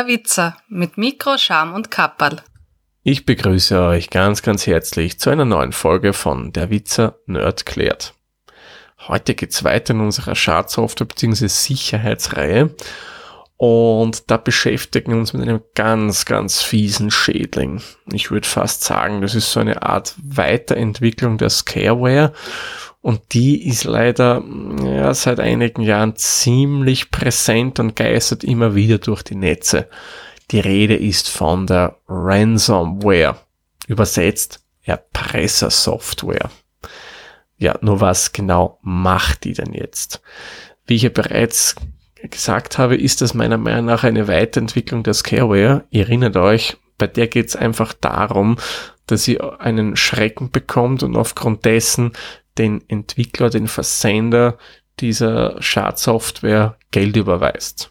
Der Witzer mit Mikro, Scham und Kapperl. Ich begrüße euch ganz, ganz herzlich zu einer neuen Folge von Der Witzer Nerd klärt. Heute geht's weiter in unserer Schadsoftware bzw. Sicherheitsreihe und da beschäftigen wir uns mit einem ganz, ganz fiesen Schädling. Ich würde fast sagen, das ist so eine Art Weiterentwicklung der Scareware und die ist leider ja, seit einigen Jahren ziemlich präsent und geistert immer wieder durch die Netze. Die Rede ist von der Ransomware. Übersetzt Erpressersoftware. Ja, nur was genau macht die denn jetzt? Wie ich ja bereits gesagt habe, ist das meiner Meinung nach eine Weiterentwicklung der Scareware. Ihr erinnert euch, bei der geht es einfach darum, dass ihr einen Schrecken bekommt und aufgrund dessen den Entwickler, den Versender dieser Schadsoftware Geld überweist.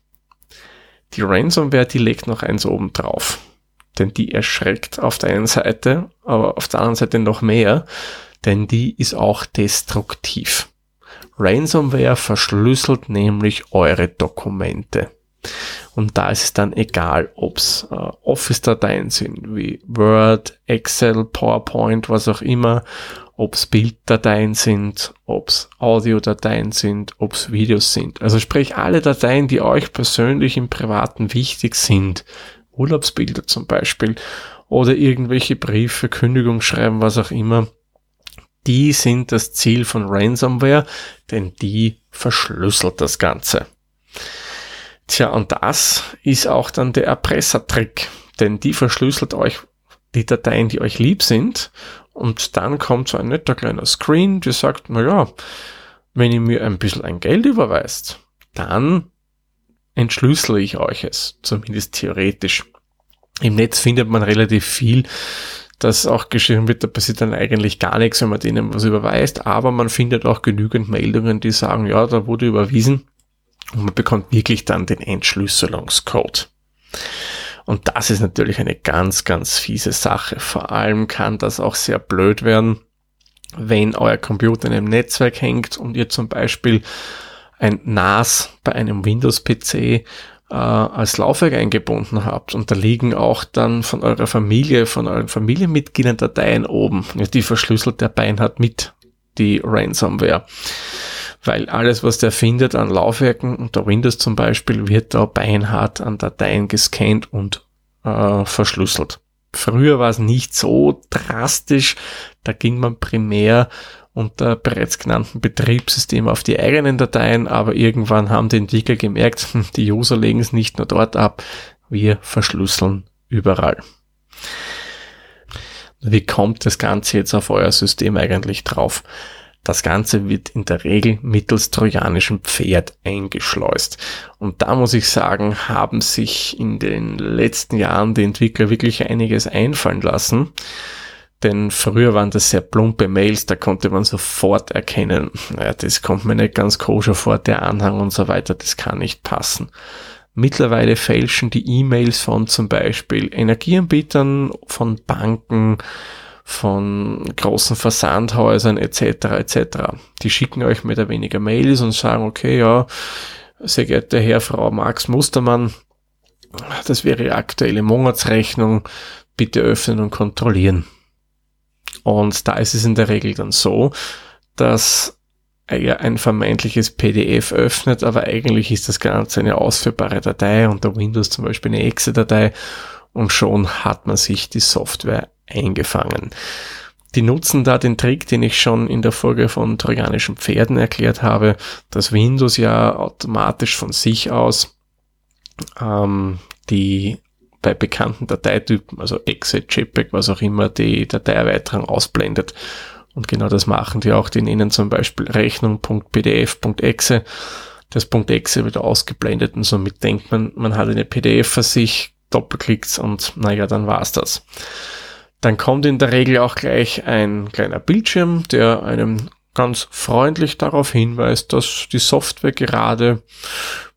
Die Ransomware, die legt noch eins oben drauf. Denn die erschreckt auf der einen Seite, aber auf der anderen Seite noch mehr, denn die ist auch destruktiv. Ransomware verschlüsselt nämlich eure Dokumente. Und da ist es dann egal, ob's äh, Office-Dateien sind, wie Word, Excel, PowerPoint, was auch immer, ob's Bilddateien sind, ob's Audiodateien sind, ob's Videos sind. Also sprich alle Dateien, die euch persönlich im Privaten wichtig sind. Urlaubsbilder zum Beispiel oder irgendwelche Briefe, Kündigungsschreiben, was auch immer. Die sind das Ziel von Ransomware, denn die verschlüsselt das Ganze. Tja, und das ist auch dann der Erpressertrick, denn die verschlüsselt euch die Dateien, die euch lieb sind und dann kommt so ein netter kleiner Screen, die sagt, na ja, wenn ihr mir ein bisschen ein Geld überweist, dann entschlüssele ich euch es, zumindest theoretisch. Im Netz findet man relativ viel, das auch geschrieben wird, da passiert dann eigentlich gar nichts, wenn man denen was überweist, aber man findet auch genügend Meldungen, die sagen, ja, da wurde überwiesen und man bekommt wirklich dann den Entschlüsselungscode. Und das ist natürlich eine ganz, ganz fiese Sache. Vor allem kann das auch sehr blöd werden, wenn euer Computer in einem Netzwerk hängt und ihr zum Beispiel ein NAS bei einem Windows-PC äh, als Laufwerk eingebunden habt und da liegen auch dann von eurer Familie, von euren Familienmitgliedern Dateien oben, die verschlüsselt der Bein hat mit die Ransomware. Weil alles, was der findet an Laufwerken, unter Windows zum Beispiel, wird da beinhart an Dateien gescannt und äh, verschlüsselt. Früher war es nicht so drastisch, da ging man primär unter bereits genannten Betriebssystem auf die eigenen Dateien, aber irgendwann haben die Entwickler gemerkt, hm, die User legen es nicht nur dort ab, wir verschlüsseln überall. Wie kommt das Ganze jetzt auf euer System eigentlich drauf? Das Ganze wird in der Regel mittels trojanischem Pferd eingeschleust. Und da muss ich sagen, haben sich in den letzten Jahren die Entwickler wirklich einiges einfallen lassen. Denn früher waren das sehr plumpe Mails, da konnte man sofort erkennen, naja, das kommt mir nicht ganz koscher vor, der Anhang und so weiter, das kann nicht passen. Mittlerweile fälschen die E-Mails von zum Beispiel Energieanbietern, von Banken, von großen Versandhäusern etc. etc. Die schicken euch mehr oder weniger Mails und sagen, okay, ja, sehr geehrter Herr, Frau Max Mustermann, das wäre Ihre aktuelle Monatsrechnung, bitte öffnen und kontrollieren. Und da ist es in der Regel dann so, dass er ein vermeintliches PDF öffnet, aber eigentlich ist das Ganze eine ausführbare Datei, unter Windows zum Beispiel eine Exe-Datei und schon hat man sich die Software eingefangen. Die nutzen da den Trick, den ich schon in der Folge von trojanischen Pferden erklärt habe, dass Windows ja automatisch von sich aus ähm, die bei bekannten Dateitypen, also Exe, JPEG, was auch immer, die Dateierweiterung ausblendet. Und genau das machen die auch. Die nennen zum Beispiel Rechnung.pdf.exe. Das .exe wird ausgeblendet und somit denkt man, man hat eine PDF für sich, doppelklickt und naja, dann war's das. Dann kommt in der Regel auch gleich ein kleiner Bildschirm, der einem ganz freundlich darauf hinweist, dass die Software gerade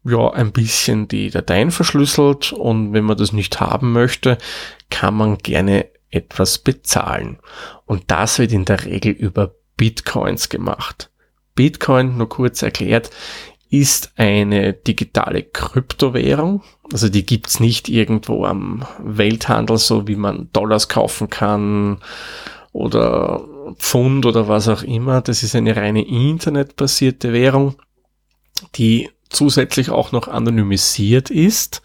ja ein bisschen die Dateien verschlüsselt und wenn man das nicht haben möchte, kann man gerne etwas bezahlen. Und das wird in der Regel über Bitcoins gemacht. Bitcoin, nur kurz erklärt, ist eine digitale Kryptowährung. Also die gibt's nicht irgendwo am Welthandel, so wie man Dollars kaufen kann oder Pfund oder was auch immer. Das ist eine reine internetbasierte Währung, die zusätzlich auch noch anonymisiert ist.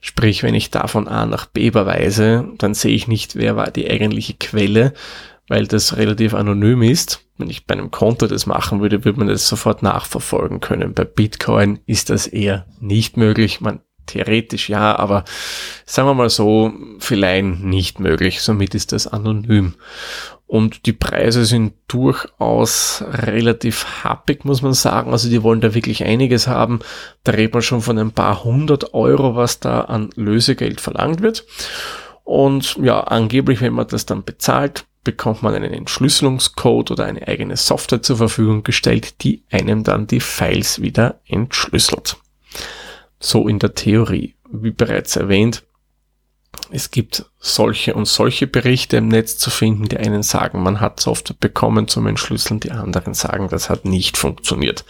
Sprich, wenn ich da von A nach B überweise, dann sehe ich nicht, wer war die eigentliche Quelle, weil das relativ anonym ist. Wenn ich bei einem Konto das machen würde, würde man das sofort nachverfolgen können. Bei Bitcoin ist das eher nicht möglich. Man theoretisch ja, aber sagen wir mal so, vielleicht nicht möglich. Somit ist das anonym. Und die Preise sind durchaus relativ happig, muss man sagen. Also die wollen da wirklich einiges haben. Da redet man schon von ein paar hundert Euro, was da an Lösegeld verlangt wird. Und ja, angeblich, wenn man das dann bezahlt, bekommt man einen Entschlüsselungscode oder eine eigene Software zur Verfügung gestellt, die einem dann die Files wieder entschlüsselt. So in der Theorie. Wie bereits erwähnt, es gibt solche und solche Berichte im Netz zu finden. Die einen sagen, man hat Software bekommen zum Entschlüsseln, die anderen sagen, das hat nicht funktioniert.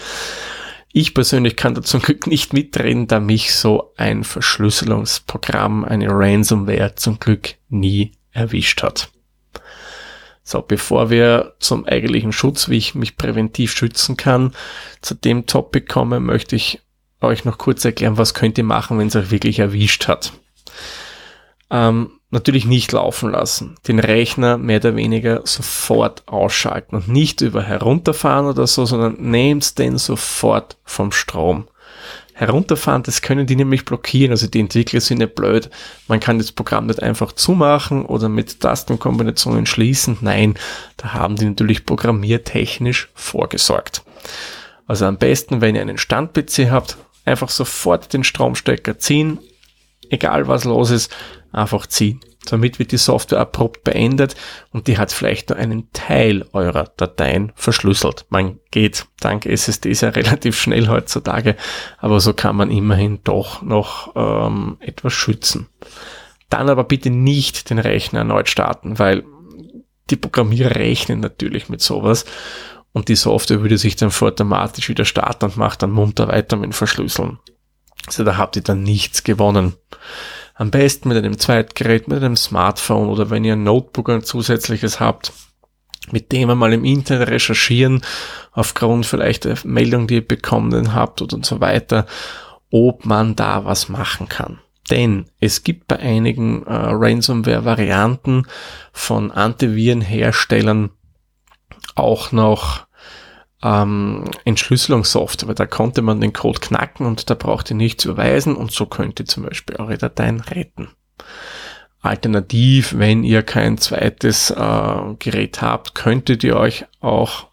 Ich persönlich kann da zum Glück nicht mitreden, da mich so ein Verschlüsselungsprogramm, eine Ransomware zum Glück nie erwischt hat. So, bevor wir zum eigentlichen Schutz, wie ich mich präventiv schützen kann, zu dem Topic kommen, möchte ich euch noch kurz erklären, was könnt ihr machen, wenn es euch wirklich erwischt hat ähm, natürlich nicht laufen lassen. Den Rechner mehr oder weniger sofort ausschalten und nicht über herunterfahren oder so, sondern nehmt den sofort vom Strom. Herunterfahren, das können die nämlich blockieren, also die Entwickler sind nicht blöd. Man kann das Programm nicht einfach zumachen oder mit Tastenkombinationen schließen. Nein, da haben die natürlich programmiertechnisch vorgesorgt. Also am besten, wenn ihr einen Stand-PC habt, einfach sofort den Stromstecker ziehen, egal was los ist, einfach ziehen. Damit wird die Software abrupt beendet und die hat vielleicht nur einen Teil eurer Dateien verschlüsselt. Man geht dank SSDs ja relativ schnell heutzutage, aber so kann man immerhin doch noch ähm, etwas schützen. Dann aber bitte nicht den Rechner erneut starten, weil die Programmierer rechnen natürlich mit sowas und die Software würde sich dann automatisch wieder starten und macht dann munter weiter mit Verschlüsseln. Also da habt ihr dann nichts gewonnen. Am besten mit einem Zweitgerät, mit einem Smartphone oder wenn ihr ein Notebook ein zusätzliches habt, mit dem einmal im Internet recherchieren, aufgrund vielleicht der Meldung, die ihr bekommen habt und so weiter, ob man da was machen kann. Denn es gibt bei einigen äh, Ransomware-Varianten von Antivirenherstellern auch noch ähm, Entschlüsselungssoftware. Da konnte man den Code knacken und da braucht ihr nichts überweisen und so könnt ihr zum Beispiel eure Dateien retten. Alternativ, wenn ihr kein zweites äh, Gerät habt, könntet ihr euch auch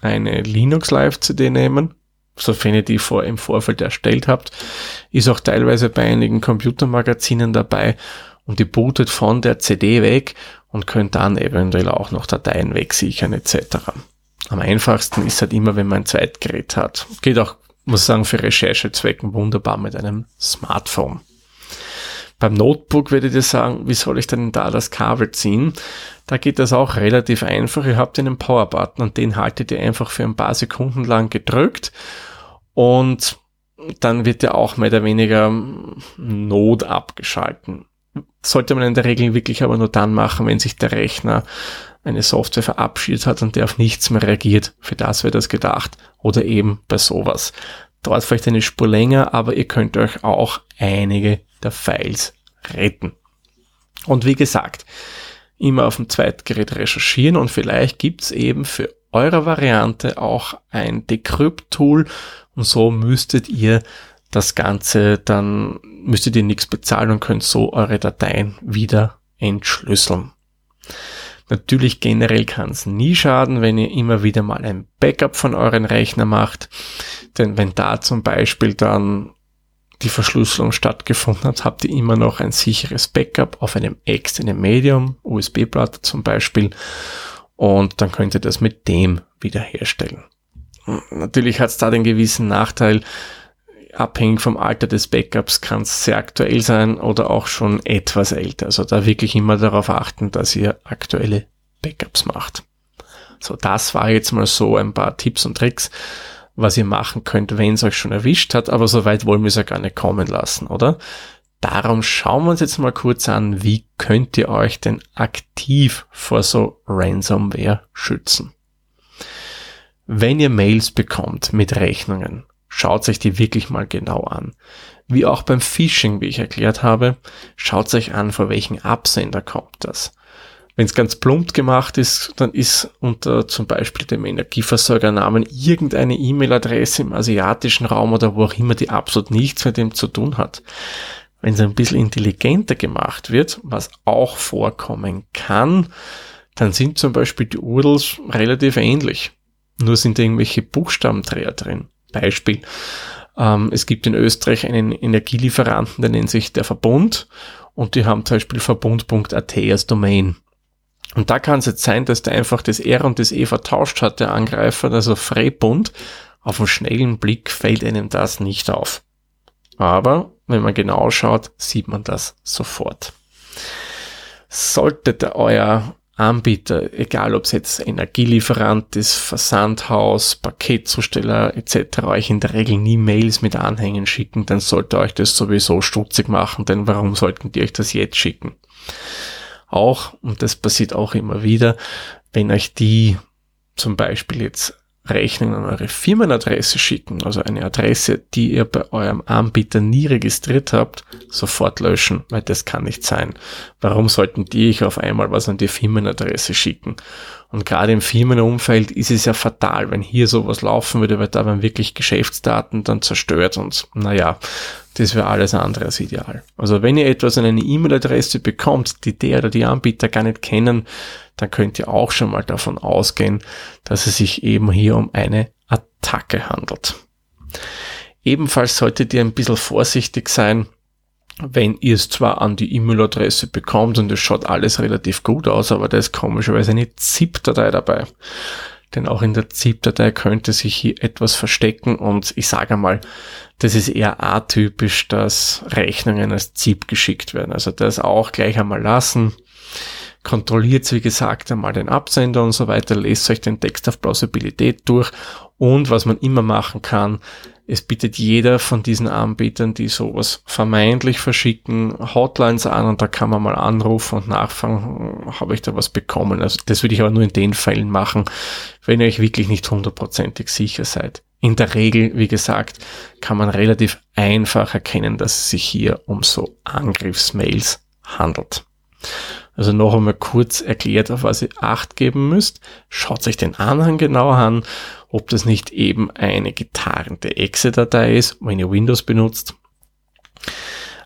eine Linux Live CD nehmen, sofern ihr die vor, im Vorfeld erstellt habt. Ist auch teilweise bei einigen Computermagazinen dabei und die bootet von der CD weg und könnt dann eventuell auch noch Dateien wegsichern etc. Am einfachsten ist halt immer, wenn man ein Zweitgerät hat. Geht auch, muss ich sagen, für Recherchezwecken wunderbar mit einem Smartphone. Beim Notebook werdet ihr sagen, wie soll ich denn da das Kabel ziehen? Da geht das auch relativ einfach. Ihr habt einen Power-Button und den haltet ihr einfach für ein paar Sekunden lang gedrückt und dann wird er auch mehr oder weniger Not abgeschalten. Sollte man in der Regel wirklich aber nur dann machen, wenn sich der Rechner eine Software verabschiedet hat und der auf nichts mehr reagiert. Für das wäre das gedacht. Oder eben bei sowas. Dauert vielleicht eine Spur länger, aber ihr könnt euch auch einige der Files retten. Und wie gesagt, immer auf dem Zweitgerät recherchieren und vielleicht gibt's eben für eure Variante auch ein Decrypt-Tool und so müsstet ihr das Ganze dann, müsstet ihr nichts bezahlen und könnt so eure Dateien wieder entschlüsseln. Natürlich generell kann es nie schaden, wenn ihr immer wieder mal ein Backup von euren Rechner macht. Denn wenn da zum Beispiel dann die Verschlüsselung stattgefunden hat, habt ihr immer noch ein sicheres Backup auf einem externen Medium, USB-Platte zum Beispiel. Und dann könnt ihr das mit dem wiederherstellen. Natürlich hat es da den gewissen Nachteil, abhängig vom Alter des Backups kann es sehr aktuell sein oder auch schon etwas älter. Also da wirklich immer darauf achten, dass ihr aktuelle Backups macht. So, das war jetzt mal so ein paar Tipps und Tricks, was ihr machen könnt, wenn es euch schon erwischt hat, aber so weit wollen wir es ja gar nicht kommen lassen, oder? Darum schauen wir uns jetzt mal kurz an, wie könnt ihr euch denn aktiv vor so Ransomware schützen. Wenn ihr Mails bekommt mit Rechnungen, schaut euch die wirklich mal genau an. Wie auch beim Phishing, wie ich erklärt habe, schaut euch an, vor welchen Absender kommt das. Wenn es ganz plump gemacht ist, dann ist unter zum Beispiel dem Energieversorgernamen irgendeine E-Mail-Adresse im asiatischen Raum oder wo auch immer, die absolut nichts mit dem zu tun hat. Wenn es ein bisschen intelligenter gemacht wird, was auch vorkommen kann, dann sind zum Beispiel die URLs relativ ähnlich. Nur sind irgendwelche Buchstabendreher drin. Beispiel. Ähm, es gibt in Österreich einen Energielieferanten, der nennt sich der Verbund und die haben zum Beispiel verbund.at als Domain. Und da kann es jetzt sein, dass der einfach das R und das E vertauscht hat, der Angreifer, also Freibund. Auf einen schnellen Blick fällt einem das nicht auf. Aber wenn man genau schaut, sieht man das sofort. Sollte euer Anbieter, egal ob es jetzt Energielieferant ist, Versandhaus, Paketzusteller etc., euch in der Regel nie Mails mit Anhängen schicken, dann sollte euch das sowieso stutzig machen, denn warum sollten die euch das jetzt schicken? Auch, und das passiert auch immer wieder, wenn euch die zum Beispiel jetzt Rechnungen an eure Firmenadresse schicken, also eine Adresse, die ihr bei eurem Anbieter nie registriert habt, sofort löschen, weil das kann nicht sein. Warum sollten die euch auf einmal was an die Firmenadresse schicken? Und gerade im Firmenumfeld ist es ja fatal, wenn hier sowas laufen würde, weil da werden wirklich Geschäftsdaten dann zerstört und naja, das wäre alles andere als ideal. Also wenn ihr etwas an eine E-Mail-Adresse bekommt, die der oder die Anbieter gar nicht kennen, dann könnt ihr auch schon mal davon ausgehen, dass es sich eben hier um eine Attacke handelt. Ebenfalls solltet ihr ein bisschen vorsichtig sein, wenn ihr es zwar an die E-Mail-Adresse bekommt und es schaut alles relativ gut aus, aber da ist komischerweise eine ZIP-Datei dabei. Denn auch in der ZIP-Datei könnte sich hier etwas verstecken und ich sage mal, das ist eher atypisch, dass Rechnungen als ZIP geschickt werden. Also das auch gleich einmal lassen. Kontrolliert, wie gesagt, einmal den Absender und so weiter, lest euch den Text auf Plausibilität durch und was man immer machen kann, es bietet jeder von diesen Anbietern, die sowas vermeintlich verschicken, Hotlines an und da kann man mal anrufen und nachfragen, habe ich da was bekommen. Also das würde ich aber nur in den Fällen machen, wenn ihr euch wirklich nicht hundertprozentig sicher seid. In der Regel, wie gesagt, kann man relativ einfach erkennen, dass es sich hier um so Angriffsmails handelt. Also noch einmal kurz erklärt, auf was ihr Acht geben müsst. Schaut euch den Anhang genauer an, ob das nicht eben eine getarnte Exe-Datei ist, wenn ihr Windows benutzt.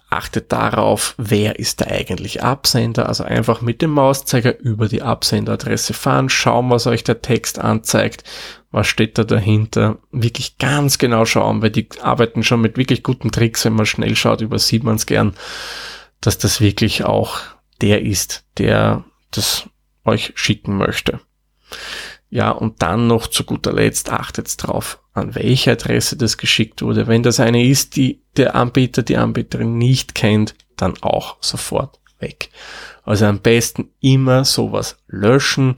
Achtet darauf, wer ist der eigentlich Absender. Also einfach mit dem Mauszeiger über die Absenderadresse fahren, schauen, was euch der Text anzeigt, was steht da dahinter. Wirklich ganz genau schauen, weil die arbeiten schon mit wirklich guten Tricks. Wenn man schnell schaut, übersieht man es gern, dass das wirklich auch der ist, der das euch schicken möchte. Ja, und dann noch zu guter Letzt achtet drauf, an welche Adresse das geschickt wurde. Wenn das eine ist, die der Anbieter, die Anbieterin nicht kennt, dann auch sofort weg. Also am besten immer sowas löschen.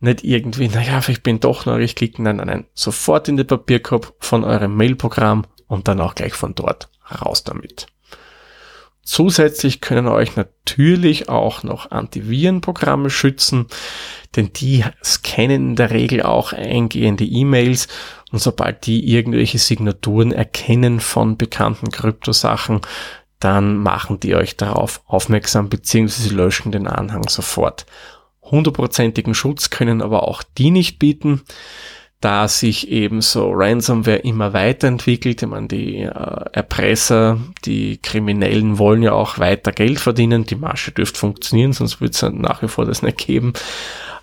Nicht irgendwie, naja, ich bin doch neugierig klicken. Nein, nein, nein. Sofort in den Papierkorb von eurem Mailprogramm und dann auch gleich von dort raus damit. Zusätzlich können euch natürlich auch noch Antivirenprogramme schützen, denn die scannen in der Regel auch eingehende E-Mails und sobald die irgendwelche Signaturen erkennen von bekannten Kryptosachen, dann machen die euch darauf aufmerksam bzw. löschen den Anhang sofort. Hundertprozentigen Schutz können aber auch die nicht bieten da sich eben so Ransomware immer weiterentwickelt. Ich meine, die äh, Erpresser, die Kriminellen wollen ja auch weiter Geld verdienen. Die Masche dürfte funktionieren, sonst wird es nach wie vor das nicht geben.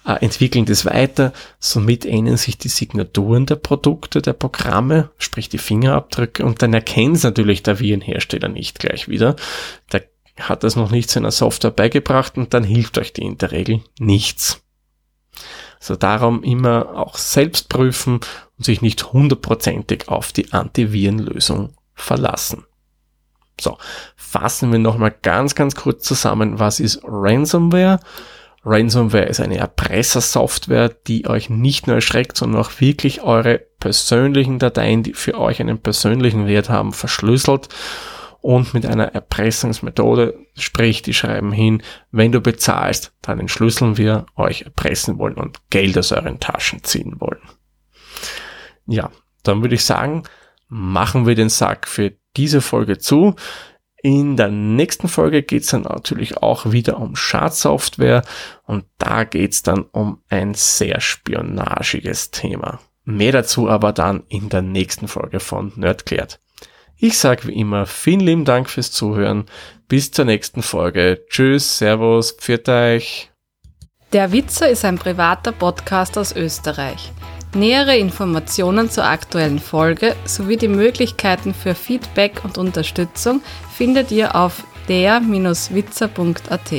Äh, entwickeln das weiter. Somit ändern sich die Signaturen der Produkte, der Programme, sprich die Fingerabdrücke. Und dann erkennt es natürlich der Virenhersteller nicht gleich wieder. Der hat das noch nicht seiner Software beigebracht und dann hilft euch die in der Regel nichts. Also darum immer auch selbst prüfen und sich nicht hundertprozentig auf die Antivirenlösung verlassen. So, fassen wir nochmal ganz, ganz kurz zusammen, was ist Ransomware? Ransomware ist eine Erpressersoftware, die euch nicht nur erschreckt, sondern auch wirklich eure persönlichen Dateien, die für euch einen persönlichen Wert haben, verschlüsselt und mit einer Erpressungsmethode, sprich, die schreiben hin, wenn du bezahlst, dann entschlüsseln wir euch erpressen wollen und Geld aus euren Taschen ziehen wollen. Ja, dann würde ich sagen, machen wir den Sack für diese Folge zu. In der nächsten Folge geht's dann natürlich auch wieder um Schadsoftware und da geht's dann um ein sehr spionagiges Thema. Mehr dazu aber dann in der nächsten Folge von Nerdklärt. Ich sage wie immer vielen lieben Dank fürs Zuhören. Bis zur nächsten Folge. Tschüss, Servus, pfiat euch. Der Witzer ist ein privater Podcast aus Österreich. Nähere Informationen zur aktuellen Folge sowie die Möglichkeiten für Feedback und Unterstützung findet ihr auf der-witzer.at.